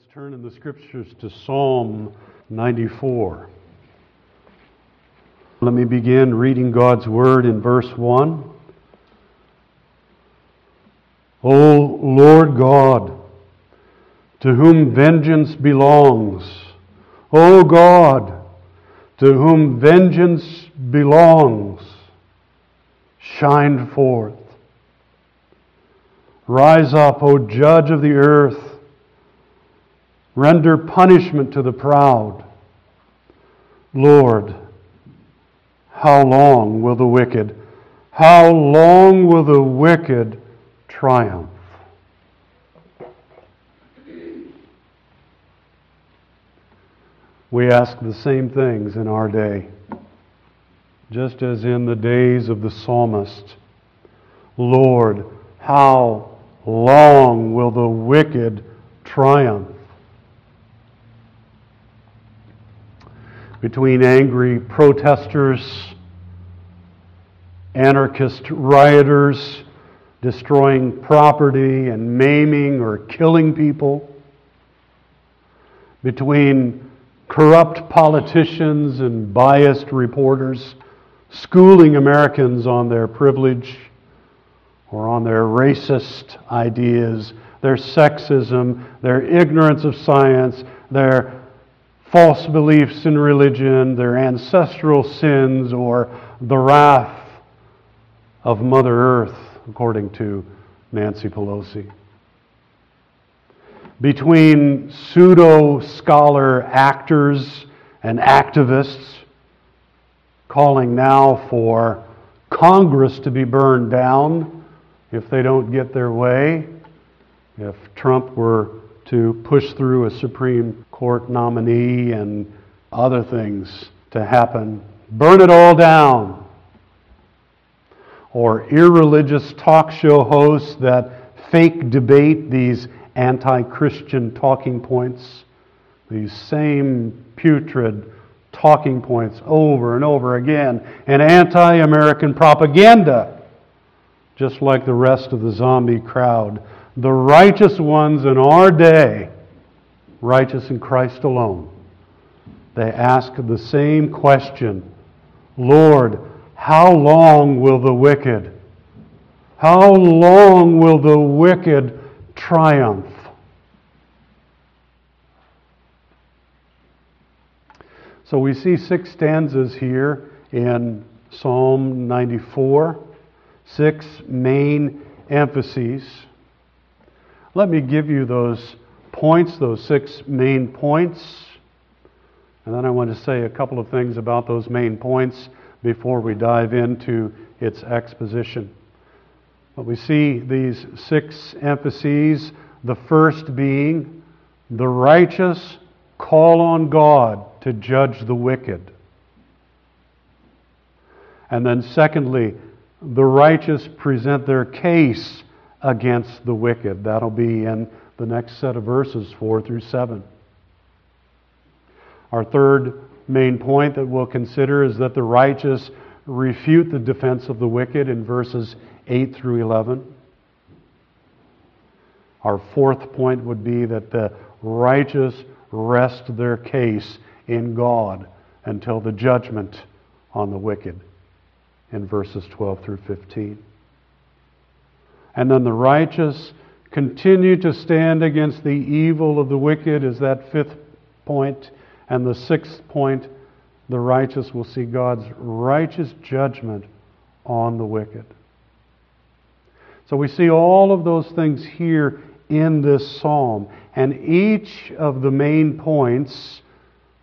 Let's turn in the scriptures to Psalm 94. Let me begin reading God's word in verse 1. O Lord God, to whom vengeance belongs, O God, to whom vengeance belongs, shine forth. Rise up, O judge of the earth. Render punishment to the proud. Lord, how long will the wicked, how long will the wicked triumph? We ask the same things in our day, just as in the days of the psalmist. Lord, how long will the wicked triumph? Between angry protesters, anarchist rioters destroying property and maiming or killing people, between corrupt politicians and biased reporters schooling Americans on their privilege or on their racist ideas, their sexism, their ignorance of science, their false beliefs in religion, their ancestral sins, or the wrath of Mother Earth, according to Nancy Pelosi. Between pseudo scholar actors and activists calling now for Congress to be burned down if they don't get their way, if Trump were to push through a Supreme Court nominee and other things to happen. Burn it all down. Or irreligious talk show hosts that fake debate these anti Christian talking points, these same putrid talking points over and over again, and anti American propaganda, just like the rest of the zombie crowd the righteous ones in our day, righteous in Christ alone, they ask the same question Lord, how long will the wicked, how long will the wicked triumph? So we see six stanzas here in Psalm 94, six main emphases. Let me give you those points, those six main points. And then I want to say a couple of things about those main points before we dive into its exposition. But we see these six emphases, the first being the righteous call on God to judge the wicked. And then, secondly, the righteous present their case against the wicked. That'll be in the next set of verses, 4 through 7. Our third main point that we'll consider is that the righteous refute the defense of the wicked in verses 8 through 11. Our fourth point would be that the righteous rest their case in God until the judgment on the wicked in verses 12 through 15. And then the righteous continue to stand against the evil of the wicked, is that fifth point. And the sixth point, the righteous will see God's righteous judgment on the wicked. So we see all of those things here in this psalm. And each of the main points,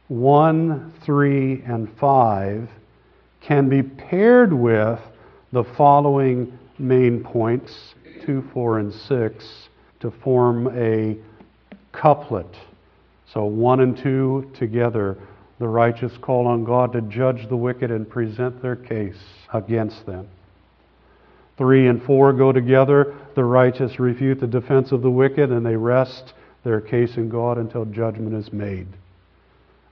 1, 3, and 5, can be paired with the following main points 2, 4, and 6 to form a couplet. So 1 and 2 together. The righteous call on God to judge the wicked and present their case against them. 3 and 4 go together. The righteous refute the defense of the wicked and they rest their case in God until judgment is made.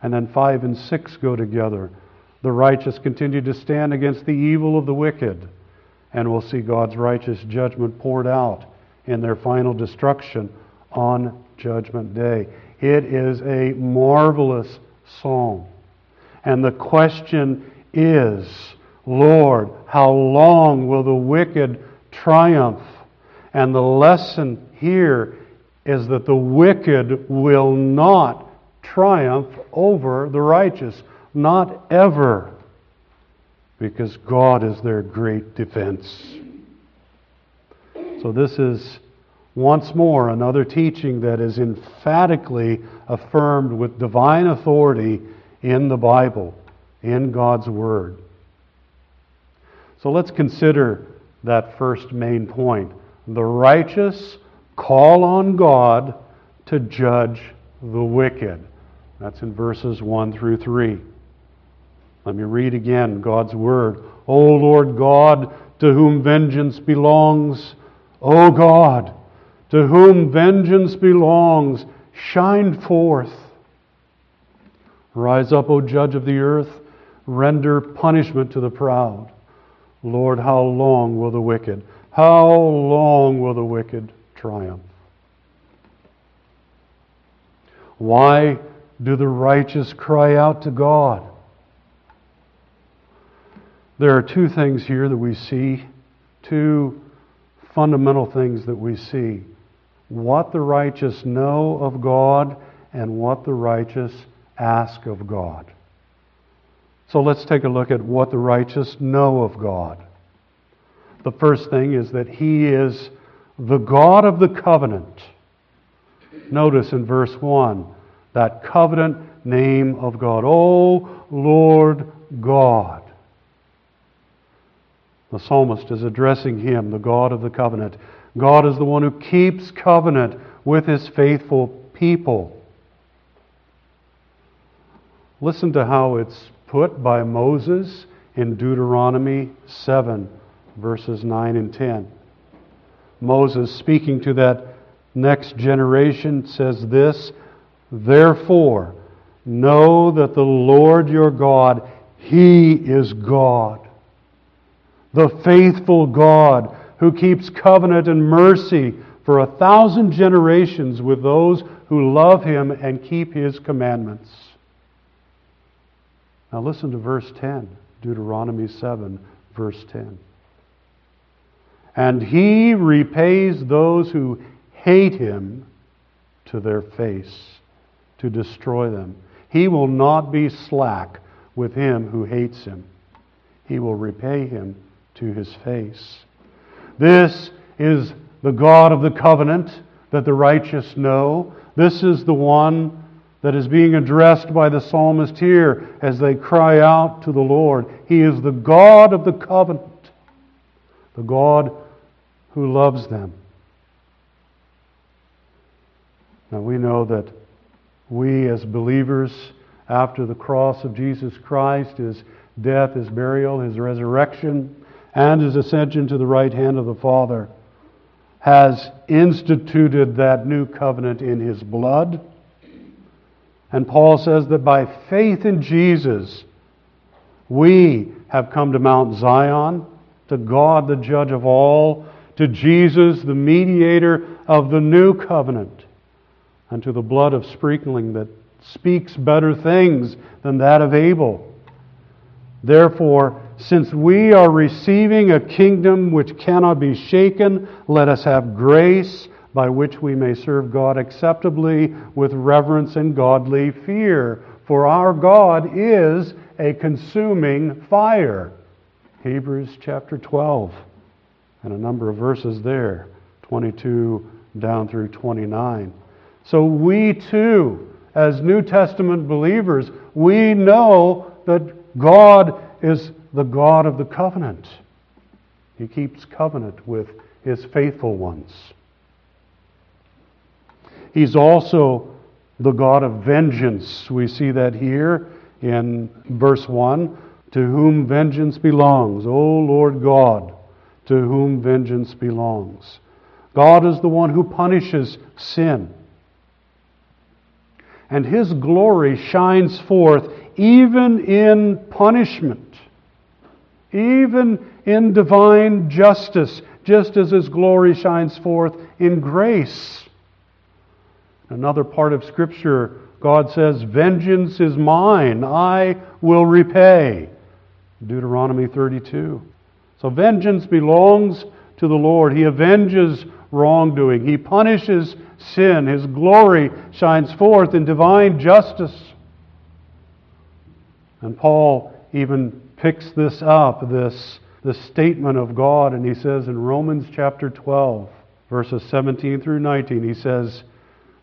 And then 5 and 6 go together. The righteous continue to stand against the evil of the wicked and will see God's righteous judgment poured out in their final destruction on Judgment Day. It is a marvelous psalm. And the question is, Lord, how long will the wicked triumph? And the lesson here is that the wicked will not triumph over the righteous. Not ever. Because God is their great defense. So, this is once more another teaching that is emphatically affirmed with divine authority in the Bible, in God's Word. So let's consider that first main point. The righteous call on God to judge the wicked. That's in verses 1 through 3. Let me read again God's Word. O Lord God, to whom vengeance belongs, O God, to whom vengeance belongs, shine forth. Rise up, O judge of the earth, render punishment to the proud. Lord, how long will the wicked, how long will the wicked triumph? Why do the righteous cry out to God? There are two things here that we see, two fundamental things that we see. What the righteous know of God and what the righteous ask of God. So let's take a look at what the righteous know of God. The first thing is that He is the God of the covenant. Notice in verse 1 that covenant name of God. O Lord God. The psalmist is addressing Him, the God of the covenant. God is the one who keeps covenant with His faithful people. Listen to how it's put by Moses in Deuteronomy 7, verses 9 and 10. Moses, speaking to that next generation, says this Therefore, know that the Lord your God, He is God, the faithful God who keeps covenant and mercy for a thousand generations with those who love Him and keep His commandments. Now listen to verse 10, Deuteronomy 7, verse 10. And he repays those who hate him to their face, to destroy them. He will not be slack with him who hates him. He will repay him to his face. This is the God of the covenant that the righteous know. This is the one that is being addressed by the psalmist here as they cry out to the Lord. He is the God of the covenant, the God who loves them. Now we know that we as believers, after the cross of Jesus Christ, his death, his burial, his resurrection, and his ascension to the right hand of the Father, has instituted that new covenant in his blood and Paul says that by faith in Jesus, we have come to Mount Zion, to God, the judge of all, to Jesus, the mediator of the new covenant, and to the blood of sprinkling that speaks better things than that of Abel. Therefore, since we are receiving a kingdom which cannot be shaken, let us have grace by which we may serve God acceptably with reverence and godly fear. For our God is a consuming fire. Hebrews chapter 12, and a number of verses there, 22 down through 29. So we too, as New Testament believers, we know that God is the God of the covenant. He keeps covenant with his faithful ones. He's also the God of vengeance. We see that here in verse 1 To whom vengeance belongs, O Lord God, to whom vengeance belongs. God is the one who punishes sin. And His glory shines forth even in punishment, even in divine justice, just as His glory shines forth in grace. Another part of Scripture, God says, Vengeance is mine, I will repay. Deuteronomy 32. So vengeance belongs to the Lord. He avenges wrongdoing, He punishes sin. His glory shines forth in divine justice. And Paul even picks this up, this, this statement of God, and he says in Romans chapter 12, verses 17 through 19, he says,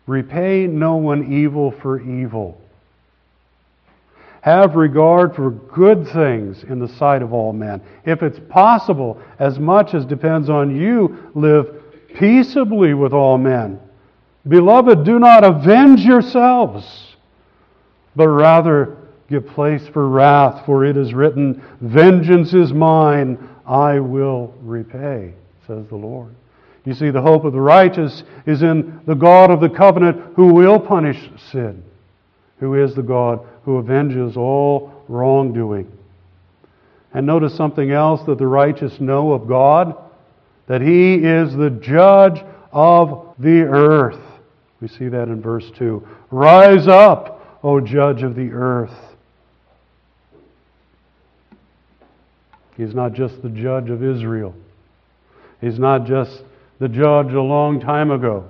Repay no one evil for evil. Have regard for good things in the sight of all men. If it's possible, as much as depends on you, live peaceably with all men. Beloved, do not avenge yourselves, but rather give place for wrath, for it is written, Vengeance is mine, I will repay, says the Lord. You see, the hope of the righteous is in the God of the covenant who will punish sin, who is the God who avenges all wrongdoing. And notice something else that the righteous know of God that He is the judge of the earth. We see that in verse 2. Rise up, O judge of the earth. He's not just the judge of Israel. He's not just the judge a long time ago.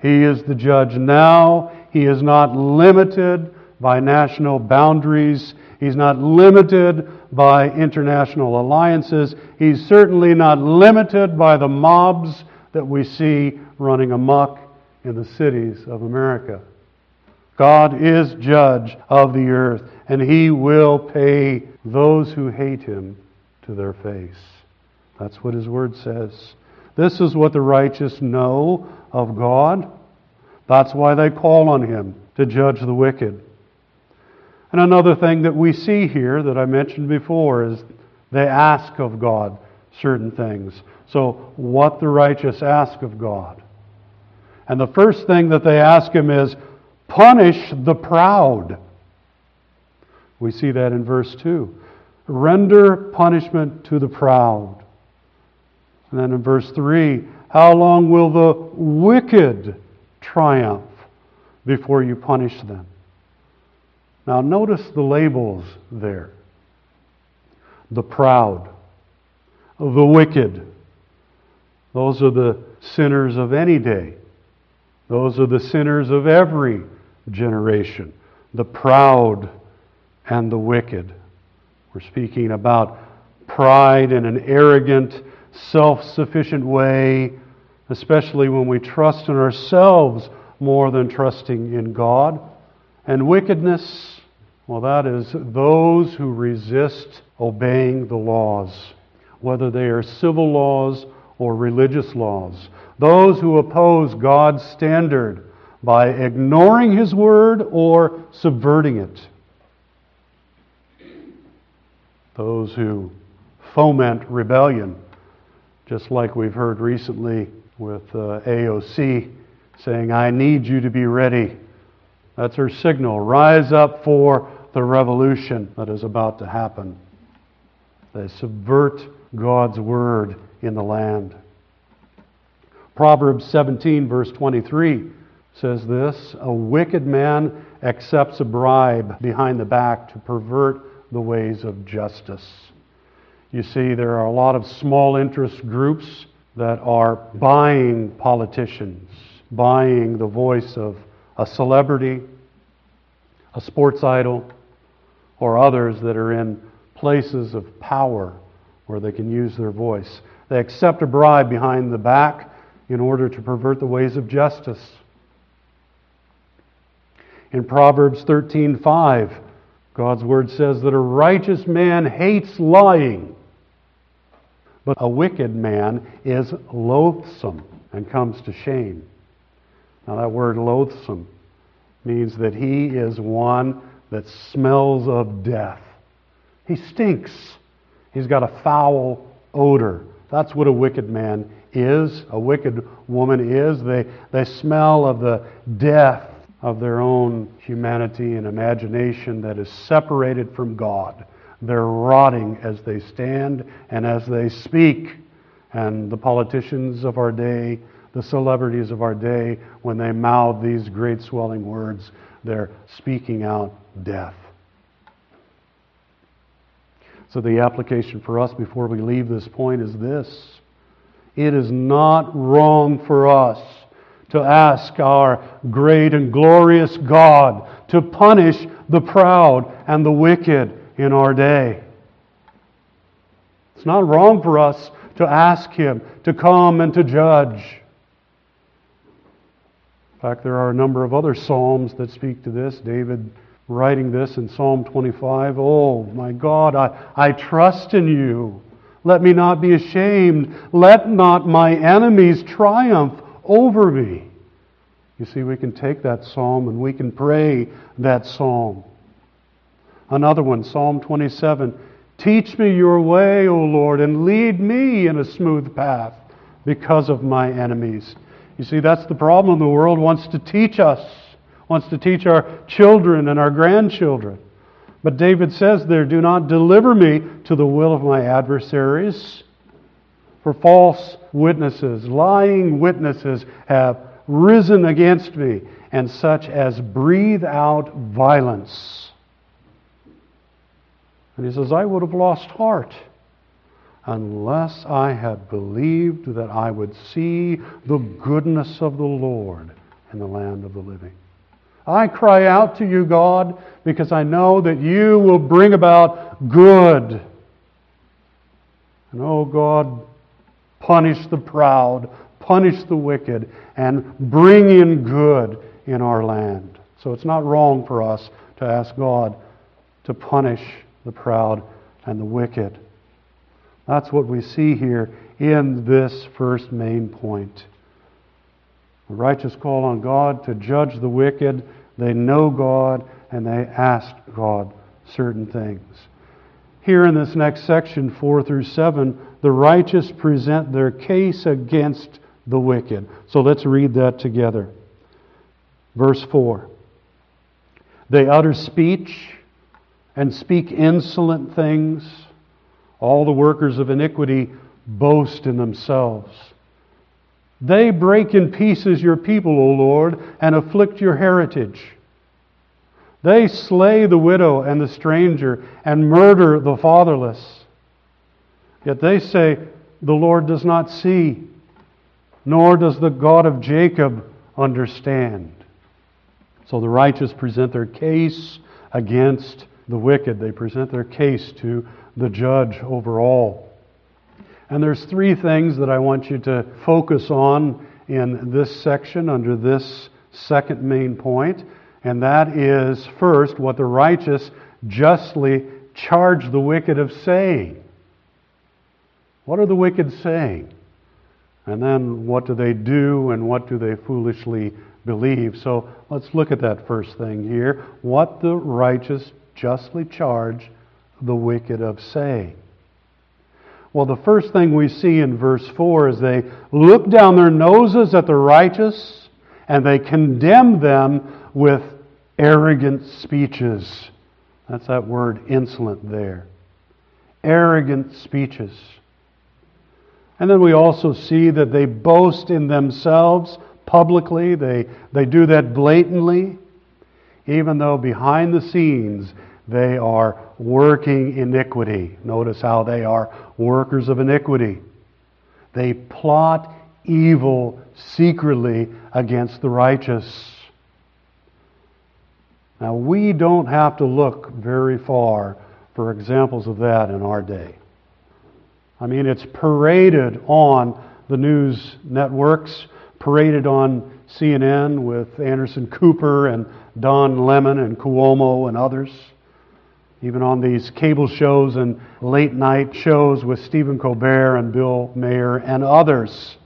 He is the judge now. He is not limited by national boundaries. He's not limited by international alliances. He's certainly not limited by the mobs that we see running amok in the cities of America. God is judge of the earth, and he will pay those who hate him to their face. That's what his word says. This is what the righteous know of God. That's why they call on him to judge the wicked. And another thing that we see here that I mentioned before is they ask of God certain things. So, what the righteous ask of God. And the first thing that they ask him is, punish the proud. We see that in verse 2. Render punishment to the proud. And then in verse 3, how long will the wicked triumph before you punish them? Now, notice the labels there the proud, the wicked. Those are the sinners of any day. Those are the sinners of every generation. The proud and the wicked. We're speaking about pride in an arrogant, self sufficient way, especially when we trust in ourselves more than trusting in God. And wickedness, well, that is those who resist obeying the laws, whether they are civil laws or religious laws. Those who oppose God's standard by ignoring His word or subverting it. Those who foment rebellion, just like we've heard recently with uh, AOC saying, I need you to be ready that's her signal. Rise up for the revolution that is about to happen. They subvert God's word in the land. Proverbs 17, verse 23 says this A wicked man accepts a bribe behind the back to pervert the ways of justice. You see, there are a lot of small interest groups that are buying politicians, buying the voice of a celebrity, a sports idol, or others that are in places of power where they can use their voice. They accept a bribe behind the back in order to pervert the ways of justice. In Proverbs 13:5, God's word says that a righteous man hates lying, but a wicked man is loathsome and comes to shame. Now, that word loathsome means that he is one that smells of death. He stinks. He's got a foul odor. That's what a wicked man is, a wicked woman is. They, they smell of the death of their own humanity and imagination that is separated from God. They're rotting as they stand and as they speak. And the politicians of our day the celebrities of our day, when they mouth these great swelling words, they're speaking out death. So, the application for us before we leave this point is this it is not wrong for us to ask our great and glorious God to punish the proud and the wicked in our day. It's not wrong for us to ask Him to come and to judge. In fact, there are a number of other Psalms that speak to this. David writing this in Psalm 25 Oh, my God, I, I trust in you. Let me not be ashamed. Let not my enemies triumph over me. You see, we can take that psalm and we can pray that psalm. Another one, Psalm 27 Teach me your way, O Lord, and lead me in a smooth path because of my enemies. You see, that's the problem. The world wants to teach us, wants to teach our children and our grandchildren. But David says there, Do not deliver me to the will of my adversaries. For false witnesses, lying witnesses have risen against me, and such as breathe out violence. And he says, I would have lost heart unless I had believed that I would see the goodness of the Lord in the land of the living. I cry out to you, God, because I know that you will bring about good. And oh God, punish the proud, punish the wicked, and bring in good in our land. So it's not wrong for us to ask God to punish the proud and the wicked. That's what we see here in this first main point. The righteous call on God to judge the wicked. They know God and they ask God certain things. Here in this next section, 4 through 7, the righteous present their case against the wicked. So let's read that together. Verse 4 They utter speech and speak insolent things. All the workers of iniquity boast in themselves. They break in pieces your people, O Lord, and afflict your heritage. They slay the widow and the stranger and murder the fatherless. Yet they say, The Lord does not see nor does the God of Jacob understand. So the righteous present their case against the wicked. They present their case to the judge over all. And there's three things that I want you to focus on in this section under this second main point, and that is first what the righteous justly charge the wicked of saying. What are the wicked saying? And then what do they do and what do they foolishly believe? So let's look at that first thing here. What the righteous justly charge the wicked of saying. Well, the first thing we see in verse 4 is they look down their noses at the righteous and they condemn them with arrogant speeches. That's that word insolent there. Arrogant speeches. And then we also see that they boast in themselves publicly. They, they do that blatantly, even though behind the scenes they are working iniquity. Notice how they are workers of iniquity. They plot evil secretly against the righteous. Now, we don't have to look very far for examples of that in our day. I mean, it's paraded on the news networks, paraded on CNN with Anderson Cooper and Don Lemon and Cuomo and others. Even on these cable shows and late night shows with Stephen Colbert and Bill Maher and others,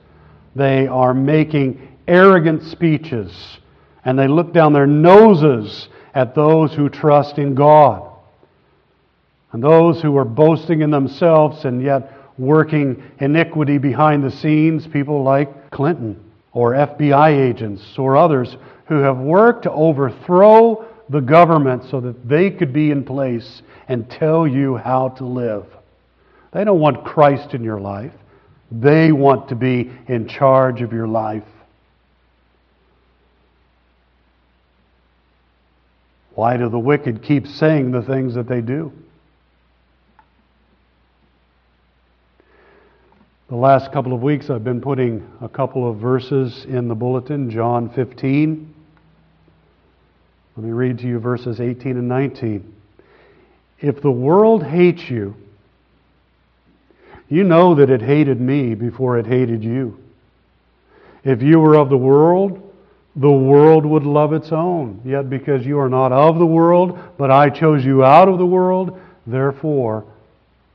they are making arrogant speeches and they look down their noses at those who trust in God. And those who are boasting in themselves and yet working iniquity behind the scenes, people like Clinton or FBI agents or others who have worked to overthrow the government so that they could be in place and tell you how to live. They don't want Christ in your life. They want to be in charge of your life. Why do the wicked keep saying the things that they do? The last couple of weeks, I've been putting a couple of verses in the bulletin, John 15. Let me read to you verses 18 and 19. If the world hates you, you know that it hated me before it hated you. If you were of the world, the world would love its own. Yet because you are not of the world, but I chose you out of the world, therefore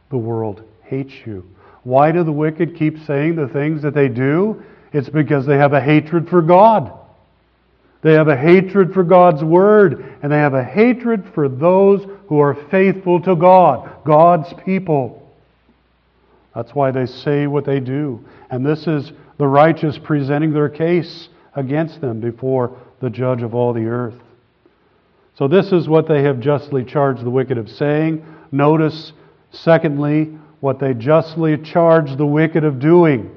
the world hates you. Why do the wicked keep saying the things that they do? It's because they have a hatred for God. They have a hatred for God's Word, and they have a hatred for those who are faithful to God, God's people. That's why they say what they do. And this is the righteous presenting their case against them before the judge of all the earth. So, this is what they have justly charged the wicked of saying. Notice, secondly, what they justly charge the wicked of doing.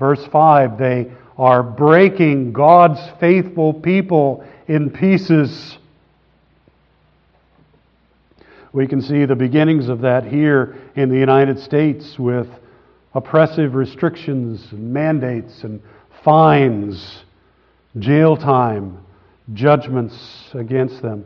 Verse 5 they are breaking God's faithful people in pieces. We can see the beginnings of that here in the United States with oppressive restrictions and mandates and fines, jail time, judgments against them.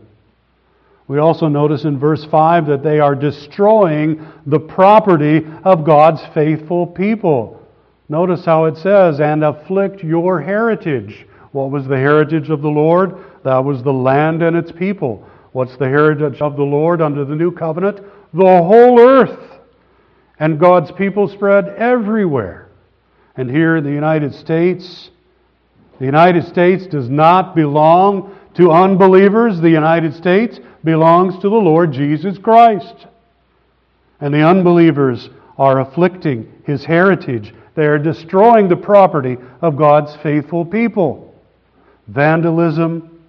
We also notice in verse 5 that they are destroying the property of God's faithful people. Notice how it says, and afflict your heritage. What was the heritage of the Lord? That was the land and its people. What's the heritage of the Lord under the new covenant? The whole earth. And God's people spread everywhere. And here in the United States, the United States does not belong to unbelievers. The United States belongs to the Lord Jesus Christ. And the unbelievers are afflicting his heritage. They are destroying the property of God's faithful people. Vandalism,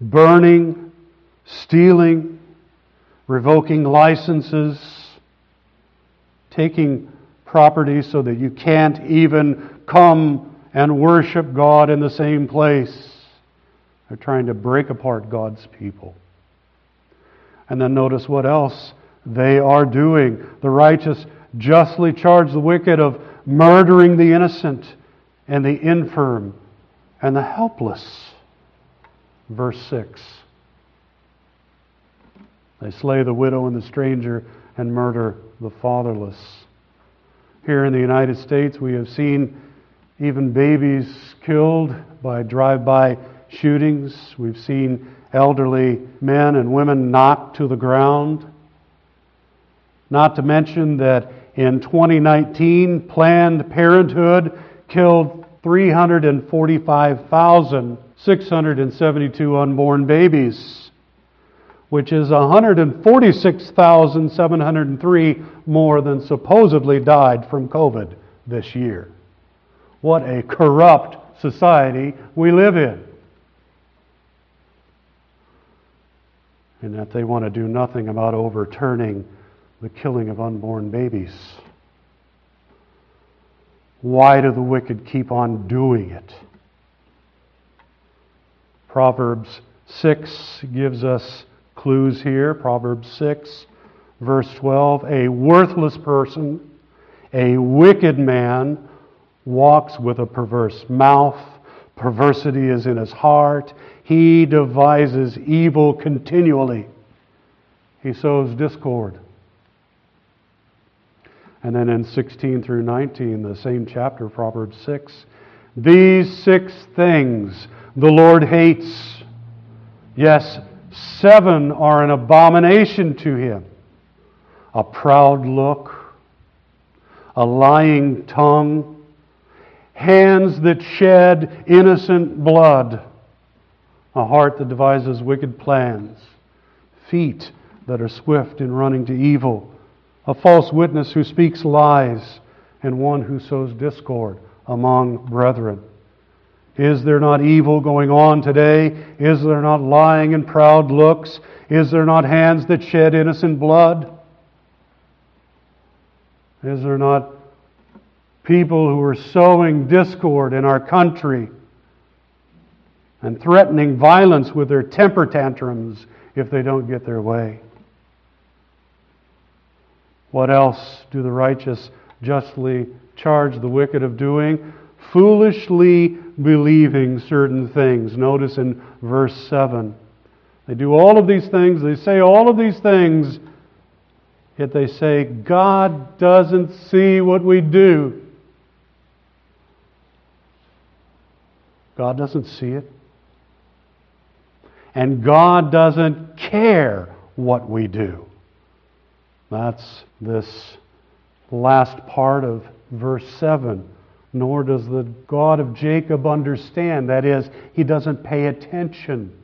burning, stealing, revoking licenses, taking property so that you can't even come and worship God in the same place. They're trying to break apart God's people. And then notice what else they are doing. The righteous justly charge the wicked of murdering the innocent and the infirm and the helpless. Verse 6. They slay the widow and the stranger and murder the fatherless. Here in the United States, we have seen even babies killed by drive by shootings. We've seen elderly men and women knocked to the ground. Not to mention that in 2019, Planned Parenthood killed 345,672 unborn babies which is 146,703 more than supposedly died from COVID this year. What a corrupt society we live in. And that they want to do nothing about overturning the killing of unborn babies. Why do the wicked keep on doing it? Proverbs 6 gives us clues here. Proverbs 6, verse 12. A worthless person, a wicked man, walks with a perverse mouth. Perversity is in his heart. He devises evil continually. He sows discord. And then in 16 through 19, the same chapter, Proverbs 6, these six things the Lord hates. Yes, Seven are an abomination to him a proud look, a lying tongue, hands that shed innocent blood, a heart that devises wicked plans, feet that are swift in running to evil, a false witness who speaks lies, and one who sows discord among brethren. Is there not evil going on today? Is there not lying and proud looks? Is there not hands that shed innocent blood? Is there not people who are sowing discord in our country and threatening violence with their temper tantrums if they don't get their way. What else do the righteous justly charge the wicked of doing? Foolishly believing certain things. Notice in verse 7. They do all of these things, they say all of these things, yet they say, God doesn't see what we do. God doesn't see it. And God doesn't care what we do. That's this last part of verse 7. Nor does the God of Jacob understand. That is, he doesn't pay attention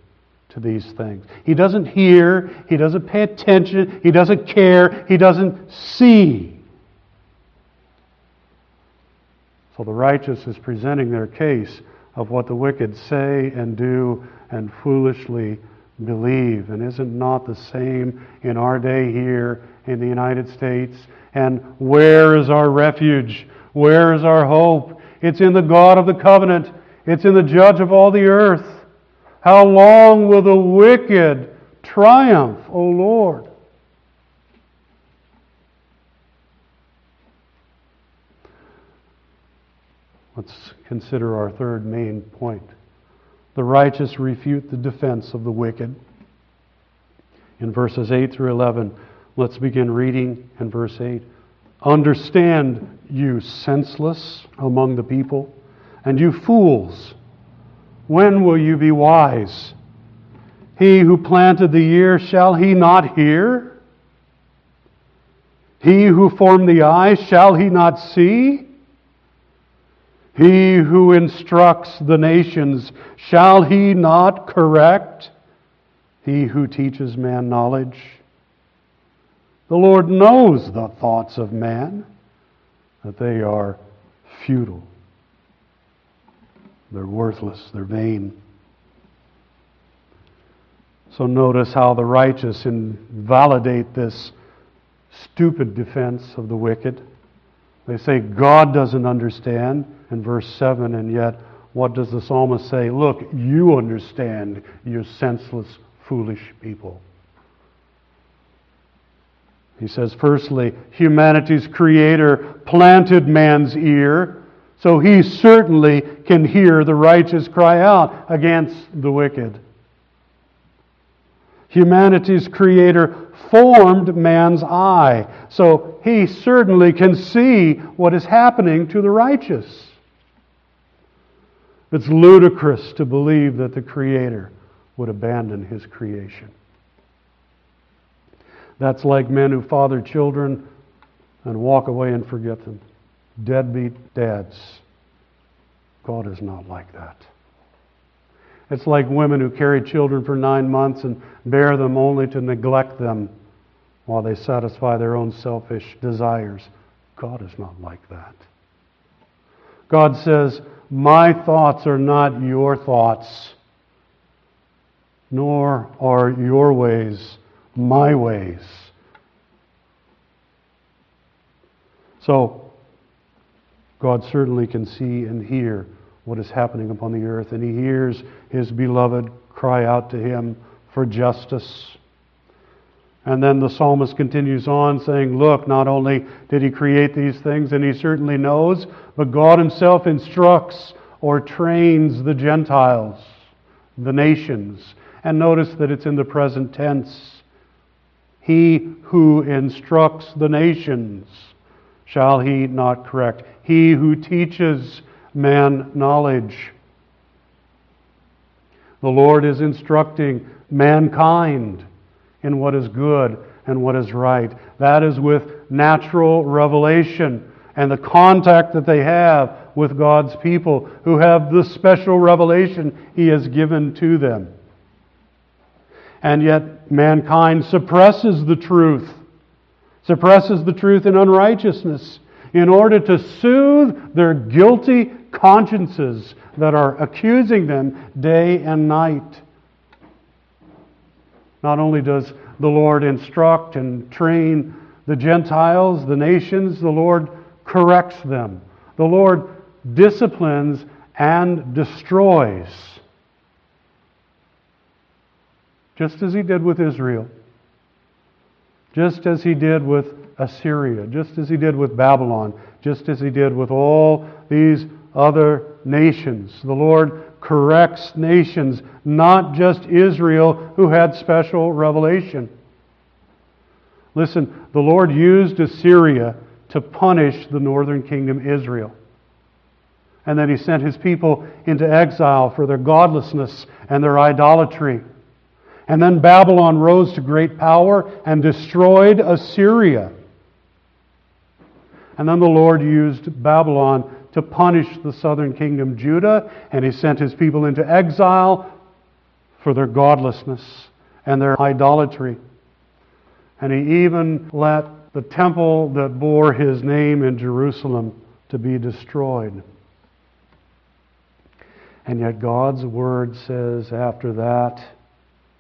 to these things. He doesn't hear, he doesn't pay attention, he doesn't care, he doesn't see. So the righteous is presenting their case of what the wicked say and do and foolishly believe. And isn't not the same in our day here in the United States? And where is our refuge? Where is our hope? It's in the God of the covenant. It's in the judge of all the earth. How long will the wicked triumph, O Lord? Let's consider our third main point. The righteous refute the defense of the wicked. In verses 8 through 11, let's begin reading in verse 8. Understand, you senseless among the people, and you fools, when will you be wise? He who planted the ear, shall he not hear? He who formed the eye, shall he not see? He who instructs the nations, shall he not correct? He who teaches man knowledge. The Lord knows the thoughts of man, that they are futile. They're worthless, they're vain. So notice how the righteous invalidate this stupid defense of the wicked. They say God doesn't understand in verse 7, and yet what does the psalmist say? Look, you understand, you senseless, foolish people. He says, firstly, humanity's creator planted man's ear, so he certainly can hear the righteous cry out against the wicked. Humanity's creator formed man's eye. So he certainly can see what is happening to the righteous. It's ludicrous to believe that the Creator would abandon his creation. That's like men who father children and walk away and forget them. Deadbeat dads. God is not like that. It's like women who carry children for nine months and bear them only to neglect them while they satisfy their own selfish desires. God is not like that. God says, My thoughts are not your thoughts, nor are your ways my ways. So, God certainly can see and hear what is happening upon the earth, and He hears His beloved cry out to Him for justice. And then the psalmist continues on saying, Look, not only did he create these things, and he certainly knows, but God himself instructs or trains the Gentiles, the nations. And notice that it's in the present tense. He who instructs the nations, shall he not correct? He who teaches man knowledge. The Lord is instructing mankind in what is good and what is right. That is with natural revelation and the contact that they have with God's people who have the special revelation He has given to them. And yet, mankind suppresses the truth, suppresses the truth in unrighteousness in order to soothe their guilty consciences that are accusing them day and night. Not only does the Lord instruct and train the Gentiles, the nations, the Lord corrects them. The Lord disciplines and destroys. Just as he did with Israel, just as he did with Assyria, just as he did with Babylon, just as he did with all these other nations. The Lord corrects nations, not just Israel, who had special revelation. Listen, the Lord used Assyria to punish the northern kingdom, Israel. And then he sent his people into exile for their godlessness and their idolatry. And then Babylon rose to great power and destroyed Assyria. And then the Lord used Babylon to punish the southern kingdom, Judah, and he sent his people into exile for their godlessness and their idolatry. And he even let the temple that bore his name in Jerusalem to be destroyed. And yet God's word says after that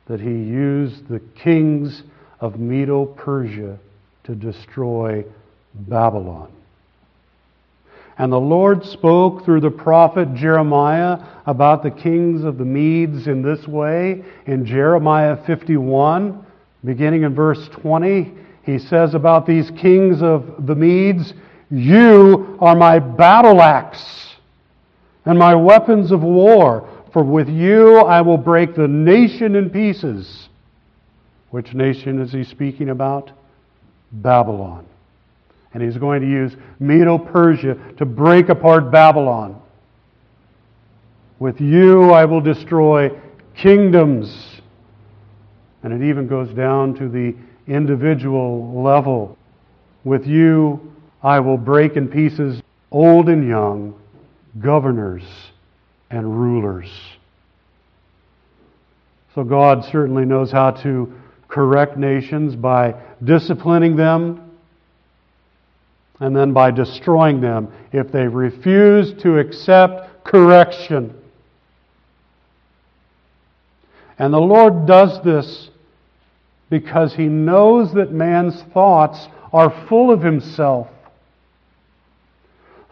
that he used the kings of Medo Persia to destroy Babylon. And the Lord spoke through the prophet Jeremiah about the kings of the Medes in this way. In Jeremiah 51, beginning in verse 20, he says about these kings of the Medes, You are my battle axe and my weapons of war, for with you I will break the nation in pieces. Which nation is he speaking about? Babylon. And he's going to use Medo Persia to break apart Babylon. With you I will destroy kingdoms. And it even goes down to the individual level. With you I will break in pieces old and young, governors and rulers. So God certainly knows how to correct nations by disciplining them and then by destroying them if they refuse to accept correction. And the Lord does this because He knows that man's thoughts are full of himself.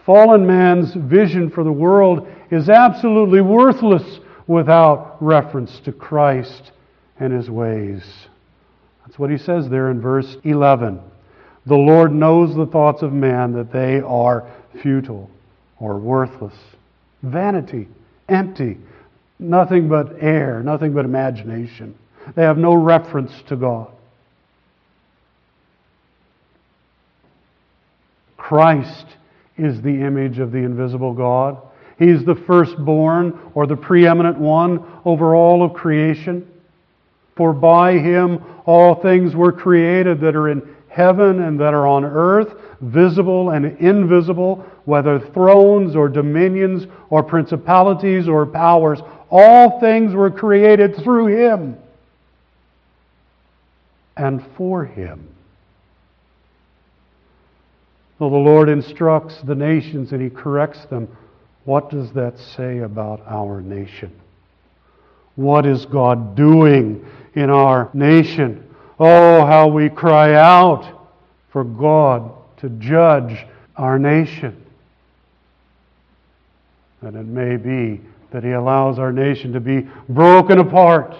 Fallen man's vision for the world is absolutely worthless without reference to Christ and His ways. That's what He says there in verse 11. The Lord knows the thoughts of man that they are futile or worthless, vanity, empty, nothing but air, nothing but imagination. They have no reference to God. Christ is the image of the invisible God. He's the firstborn or the preeminent one over all of creation. For by him all things were created that are in heaven and that are on earth, visible and invisible, whether thrones or dominions or principalities or powers. All things were created through him and for him. So the Lord instructs the nations and he corrects them. What does that say about our nation? What is God doing in our nation? Oh, how we cry out for God to judge our nation. And it may be that He allows our nation to be broken apart.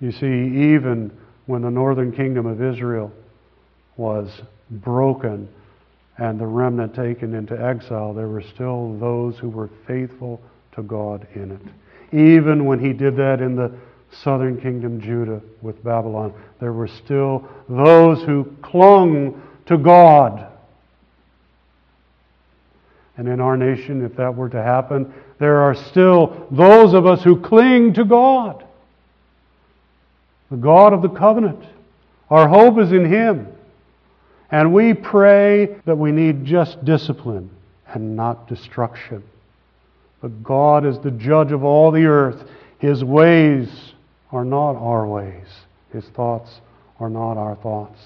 You see, even when the northern kingdom of Israel was broken and the remnant taken into exile, there were still those who were faithful to God in it. Even when He did that in the southern kingdom, Judah, with Babylon, there were still those who clung to God. And in our nation, if that were to happen, there are still those of us who cling to God, the God of the covenant. Our hope is in Him. And we pray that we need just discipline and not destruction. But God is the judge of all the earth. His ways are not our ways, His thoughts are not our thoughts.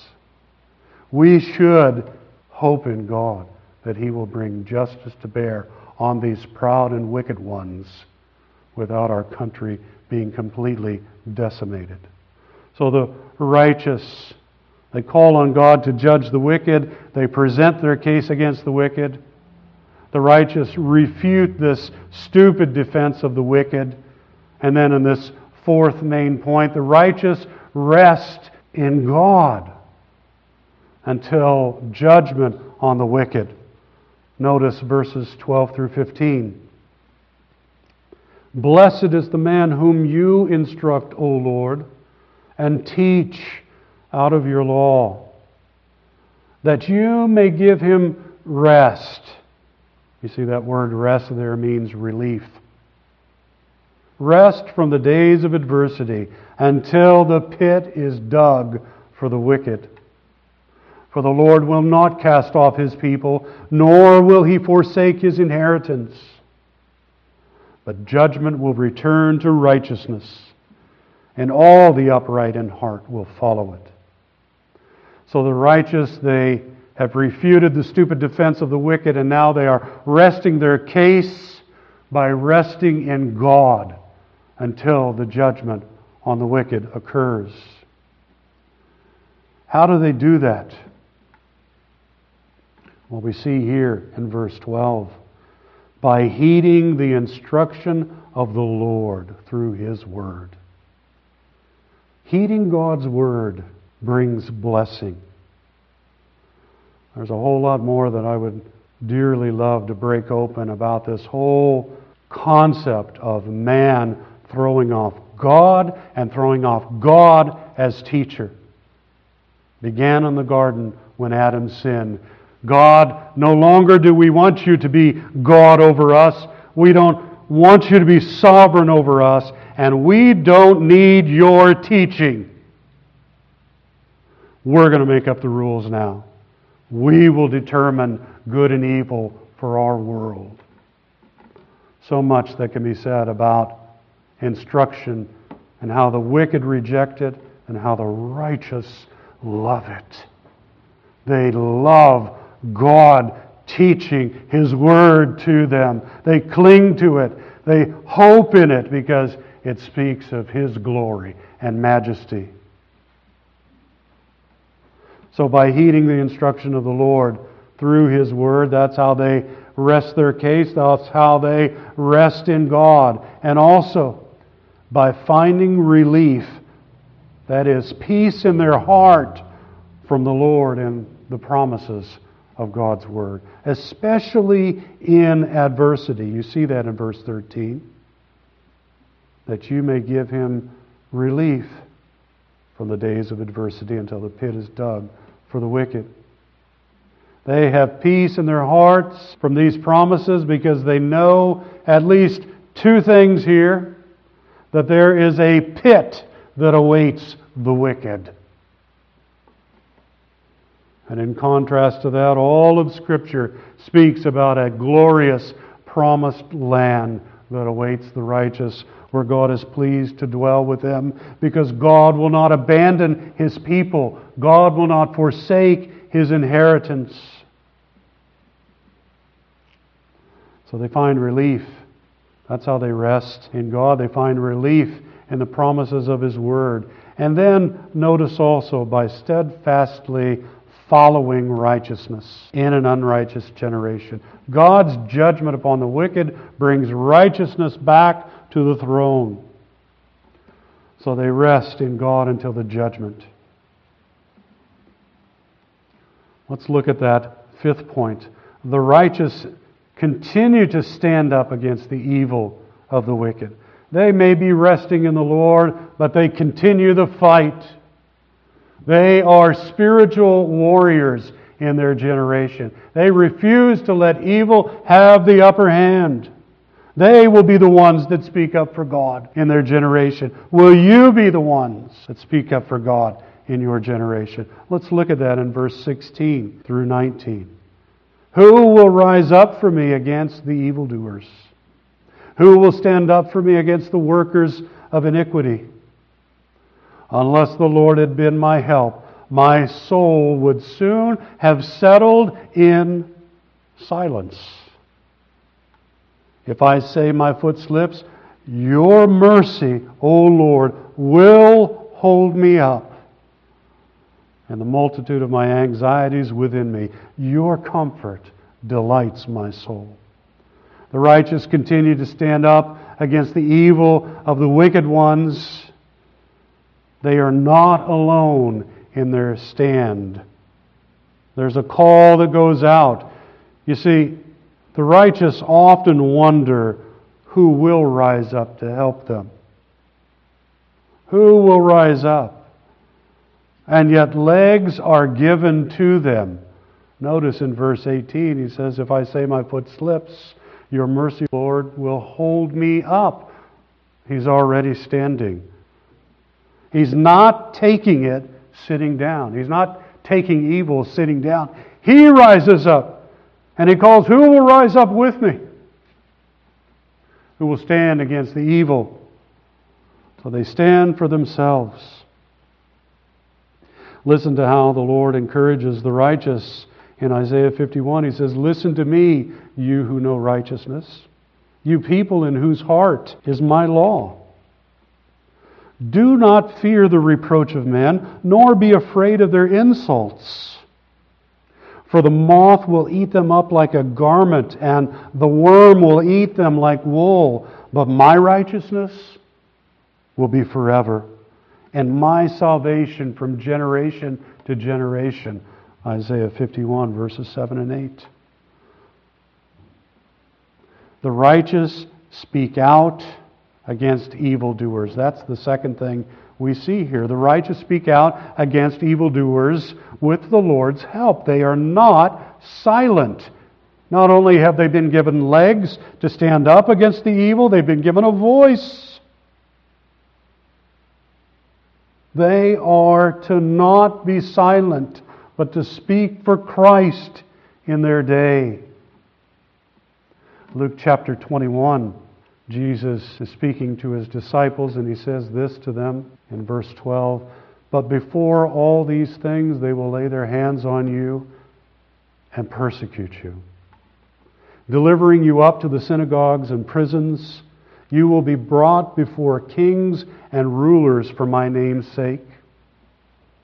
We should hope in God that He will bring justice to bear on these proud and wicked ones without our country being completely decimated. So the righteous They call on God to judge the wicked. They present their case against the wicked. The righteous refute this stupid defense of the wicked. And then in this fourth main point, the righteous rest in God until judgment on the wicked. Notice verses 12 through 15. Blessed is the man whom you instruct, O Lord, and teach out of your law, that you may give him rest. You see, that word rest there means relief. Rest from the days of adversity until the pit is dug for the wicked. For the Lord will not cast off his people, nor will he forsake his inheritance. But judgment will return to righteousness, and all the upright in heart will follow it. So the righteous, they have refuted the stupid defense of the wicked, and now they are resting their case by resting in God until the judgment on the wicked occurs. How do they do that? Well, we see here in verse 12 by heeding the instruction of the Lord through His Word. Heeding God's Word brings blessing. There's a whole lot more that I would dearly love to break open about this whole concept of man throwing off God and throwing off God as teacher. Began in the garden when Adam sinned. God, no longer do we want you to be God over us. We don't want you to be sovereign over us, and we don't need your teaching. We're going to make up the rules now. We will determine good and evil for our world. So much that can be said about instruction and how the wicked reject it and how the righteous love it. They love God teaching His Word to them. They cling to it. They hope in it because it speaks of His glory and majesty. So, by heeding the instruction of the Lord through His Word, that's how they rest their case. That's how they rest in God. And also, by finding relief, that is, peace in their heart from the Lord and the promises of God's Word, especially in adversity. You see that in verse 13. That you may give him relief from the days of adversity until the pit is dug for the wicked. They have peace in their hearts from these promises because they know at least two things here that there is a pit that awaits the wicked. And in contrast to that, all of Scripture speaks about a glorious promised land that awaits the righteous, where God is pleased to dwell with them, because God will not abandon His people, God will not forsake His inheritance. So they find relief. That's how they rest in God. They find relief in the promises of His Word. And then notice also by steadfastly following righteousness in an unrighteous generation. God's judgment upon the wicked brings righteousness back to the throne. So they rest in God until the judgment. Let's look at that fifth point. The righteous continue to stand up against the evil of the wicked. They may be resting in the Lord, but they continue the fight. They are spiritual warriors in their generation. They refuse to let evil have the upper hand. They will be the ones that speak up for God in their generation. Will you be the ones that speak up for God in your generation? Let's look at that in verse 16 through 19. Who will rise up for me against the evildoers? Who will stand up for me against the workers of iniquity? Unless the Lord had been my help, my soul would soon have settled in silence. If I say my foot slips, your mercy, O Lord, will hold me up. And the multitude of my anxieties within me. Your comfort delights my soul. The righteous continue to stand up against the evil of the wicked ones. They are not alone in their stand. There's a call that goes out. You see, the righteous often wonder who will rise up to help them. Who will rise up? And yet legs are given to them. Notice in verse 18, he says, If I say my foot slips, your mercy, Lord, will hold me up. He's already standing. He's not taking it sitting down. He's not taking evil sitting down. He rises up and he calls, Who will rise up with me? Who will stand against the evil? So they stand for themselves. Listen to how the Lord encourages the righteous in Isaiah 51. He says, Listen to me, you who know righteousness, you people in whose heart is my law. Do not fear the reproach of men, nor be afraid of their insults. For the moth will eat them up like a garment, and the worm will eat them like wool. But my righteousness will be forever, and my salvation from generation to generation. Isaiah 51, verses 7 and 8. The righteous speak out against evildoers. That's the second thing we see here. The righteous speak out against evildoers with the Lord's help. They are not silent. Not only have they been given legs to stand up against the evil, they've been given a voice. They are to not be silent, but to speak for Christ in their day. Luke chapter 21. Jesus is speaking to his disciples, and he says this to them in verse 12 But before all these things, they will lay their hands on you and persecute you, delivering you up to the synagogues and prisons. You will be brought before kings and rulers for my name's sake.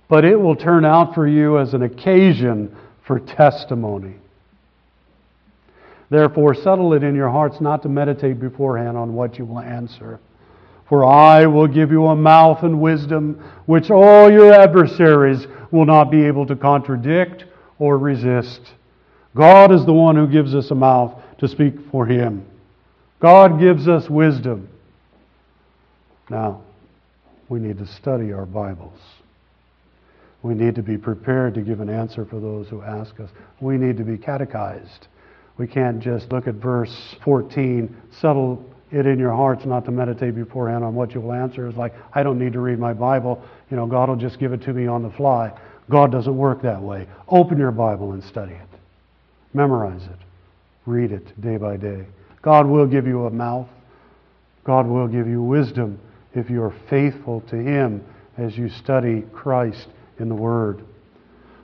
But it will turn out for you as an occasion for testimony. Therefore, settle it in your hearts not to meditate beforehand on what you will answer. For I will give you a mouth and wisdom which all your adversaries will not be able to contradict or resist. God is the one who gives us a mouth to speak for Him. God gives us wisdom. Now, we need to study our Bibles. We need to be prepared to give an answer for those who ask us. We need to be catechized. We can't just look at verse 14, settle it in your hearts not to meditate beforehand on what you will answer. It's like, I don't need to read my Bible. You know, God will just give it to me on the fly. God doesn't work that way. Open your Bible and study it. Memorize it. Read it day by day. God will give you a mouth. God will give you wisdom if you are faithful to Him as you study Christ in the Word.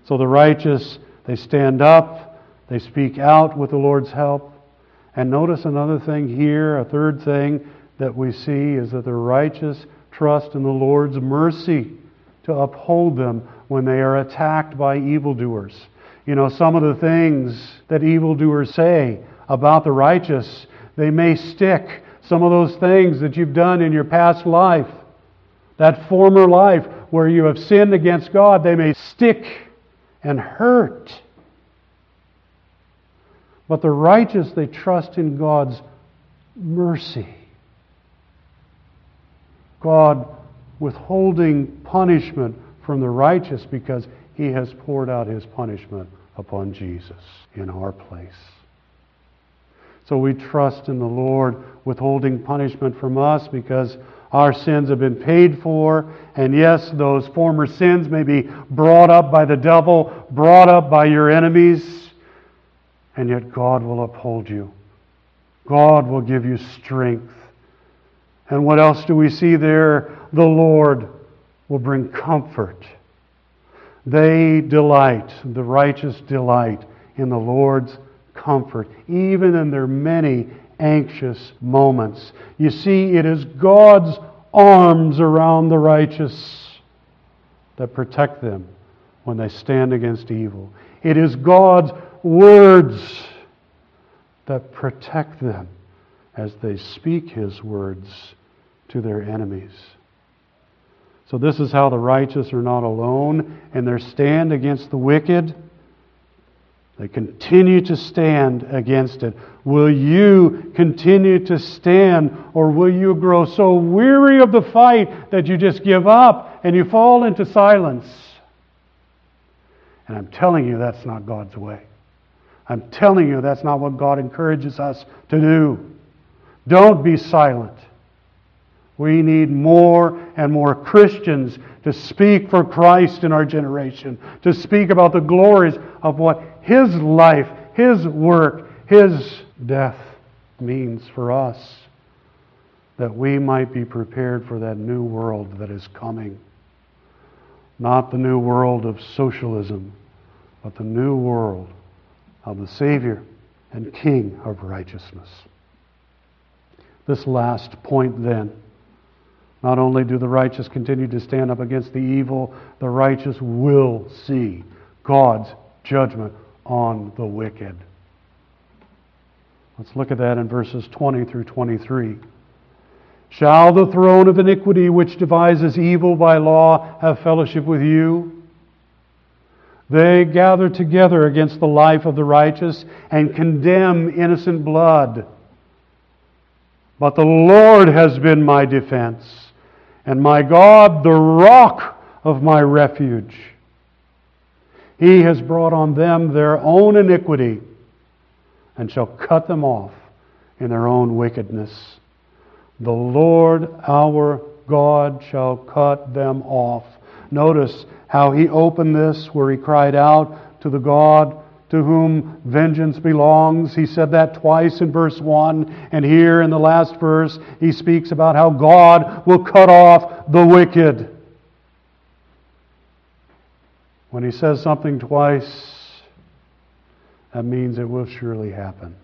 So the righteous, they stand up they speak out with the Lord's help. And notice another thing here, a third thing that we see is that the righteous trust in the Lord's mercy to uphold them when they are attacked by evildoers. You know, some of the things that evildoers say about the righteous, they may stick. Some of those things that you've done in your past life, that former life where you have sinned against God, they may stick and hurt. But the righteous, they trust in God's mercy. God withholding punishment from the righteous because he has poured out his punishment upon Jesus in our place. So we trust in the Lord withholding punishment from us because our sins have been paid for. And yes, those former sins may be brought up by the devil, brought up by your enemies and yet God will uphold you. God will give you strength. And what else do we see there? The Lord will bring comfort. They delight, the righteous delight in the Lord's comfort, even in their many anxious moments. You see, it is God's arms around the righteous that protect them when they stand against evil. It is God's words that protect them as they speak His words to their enemies. So, this is how the righteous are not alone in their stand against the wicked. They continue to stand against it. Will you continue to stand, or will you grow so weary of the fight that you just give up and you fall into silence? And I'm telling you, that's not God's way. I'm telling you, that's not what God encourages us to do. Don't be silent. We need more and more Christians to speak for Christ in our generation, to speak about the glories of what His life, His work, His death means for us, that we might be prepared for that new world that is coming. Not the new world of socialism, but the new world of the Savior and King of righteousness. This last point, then, not only do the righteous continue to stand up against the evil, the righteous will see God's judgment on the wicked. Let's look at that in verses 20 through 23. Shall the throne of iniquity which devises evil by law have fellowship with you? They gather together against the life of the righteous and condemn innocent blood. But the Lord has been my defense, and my God the rock of my refuge. He has brought on them their own iniquity and shall cut them off in their own wickedness. The Lord our God shall cut them off. Notice how he opened this, where he cried out to the God to whom vengeance belongs. He said that twice in verse 1. And here in the last verse, he speaks about how God will cut off the wicked. When he says something twice, that means it will surely happen.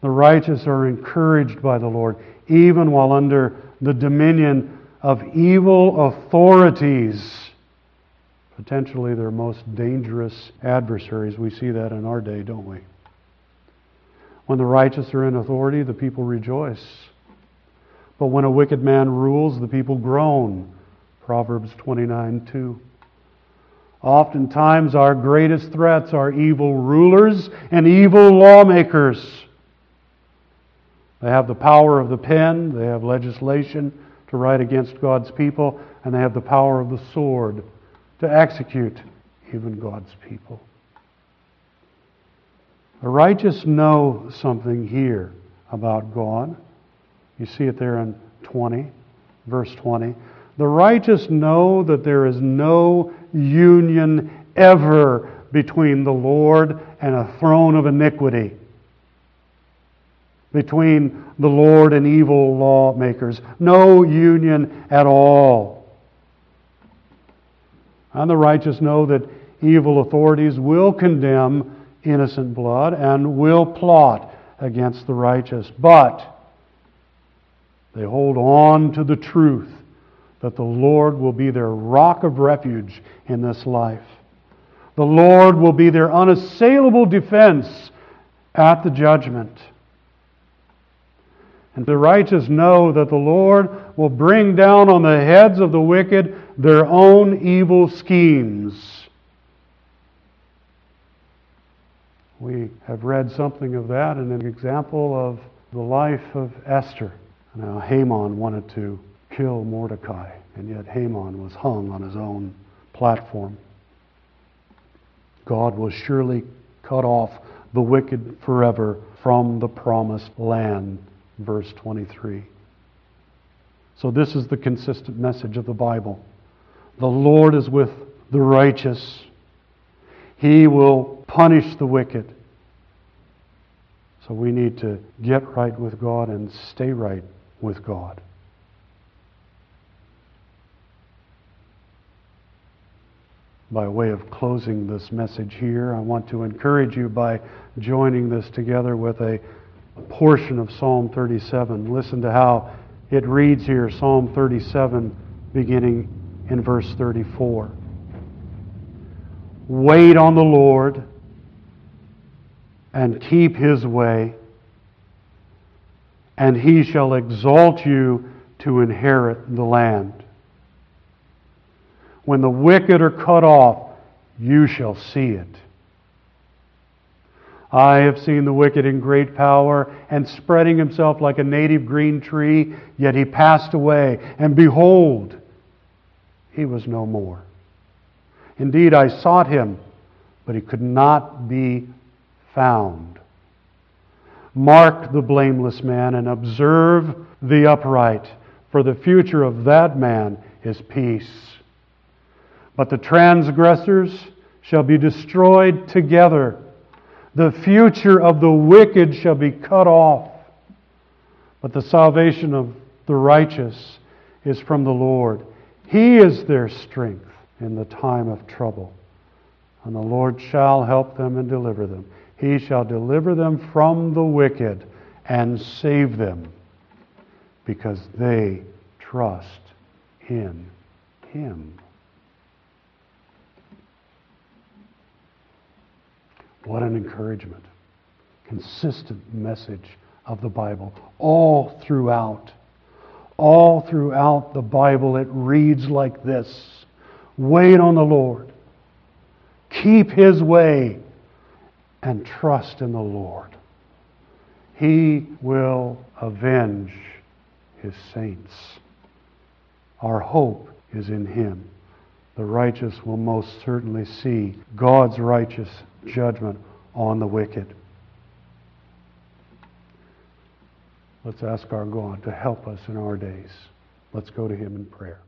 The righteous are encouraged by the Lord, even while under the dominion of evil authorities, potentially their most dangerous adversaries. We see that in our day, don't we? When the righteous are in authority, the people rejoice. But when a wicked man rules, the people groan. Proverbs 29 2. Oftentimes, our greatest threats are evil rulers and evil lawmakers. They have the power of the pen, they have legislation, to write against God's people, and they have the power of the sword to execute even God's people. The righteous know something here about God. You see it there in 20, verse 20. The righteous know that there is no union ever between the Lord and a throne of iniquity between the Lord and evil lawmakers. No union at all. And the righteous know that evil authorities will condemn innocent blood and will plot against the righteous. But they hold on to the truth that the Lord will be their rock of refuge in this life. The Lord will be their unassailable defense at the judgment. And the righteous know that the Lord will bring down on the heads of the wicked their own evil schemes. We have read something of that in an example of the life of Esther. Now, Haman wanted to kill Mordecai, and yet Haman was hung on his own platform. God will surely cut off the wicked forever from the promised land verse 23. So, this is the consistent message of the Bible. The Lord is with the righteous, He will punish the wicked. So, we need to get right with God and stay right with God. By way of closing this message here, I want to encourage you by joining this together with a portion of Psalm 37. Listen to how it reads here Psalm 37, beginning in verse 34. Wait on the Lord and keep his way, and he shall exalt you to inherit the land. When the wicked are cut off, you shall see it. I have seen the wicked in great power and spreading himself like a native green tree, yet he passed away, and behold, he was no more. Indeed, I sought him, but he could not be found. Mark the blameless man and observe the upright, for the future of that man is peace. But the transgressors shall be destroyed together. The future of the wicked shall be cut off. But the salvation of the righteous is from the Lord. He is their strength in the time of trouble. And the Lord shall help them and deliver them. He shall deliver them from the wicked and save them because they trust in Him. What an encouragement. Consistent message of the Bible all throughout. All throughout the Bible, it reads like this Wait on the Lord, keep His way, and trust in the Lord. He will avenge His saints. Our hope is in Him. The righteous will most certainly see God's righteous judgment on the wicked. Let's ask our God to help us in our days. Let's go to Him in prayer.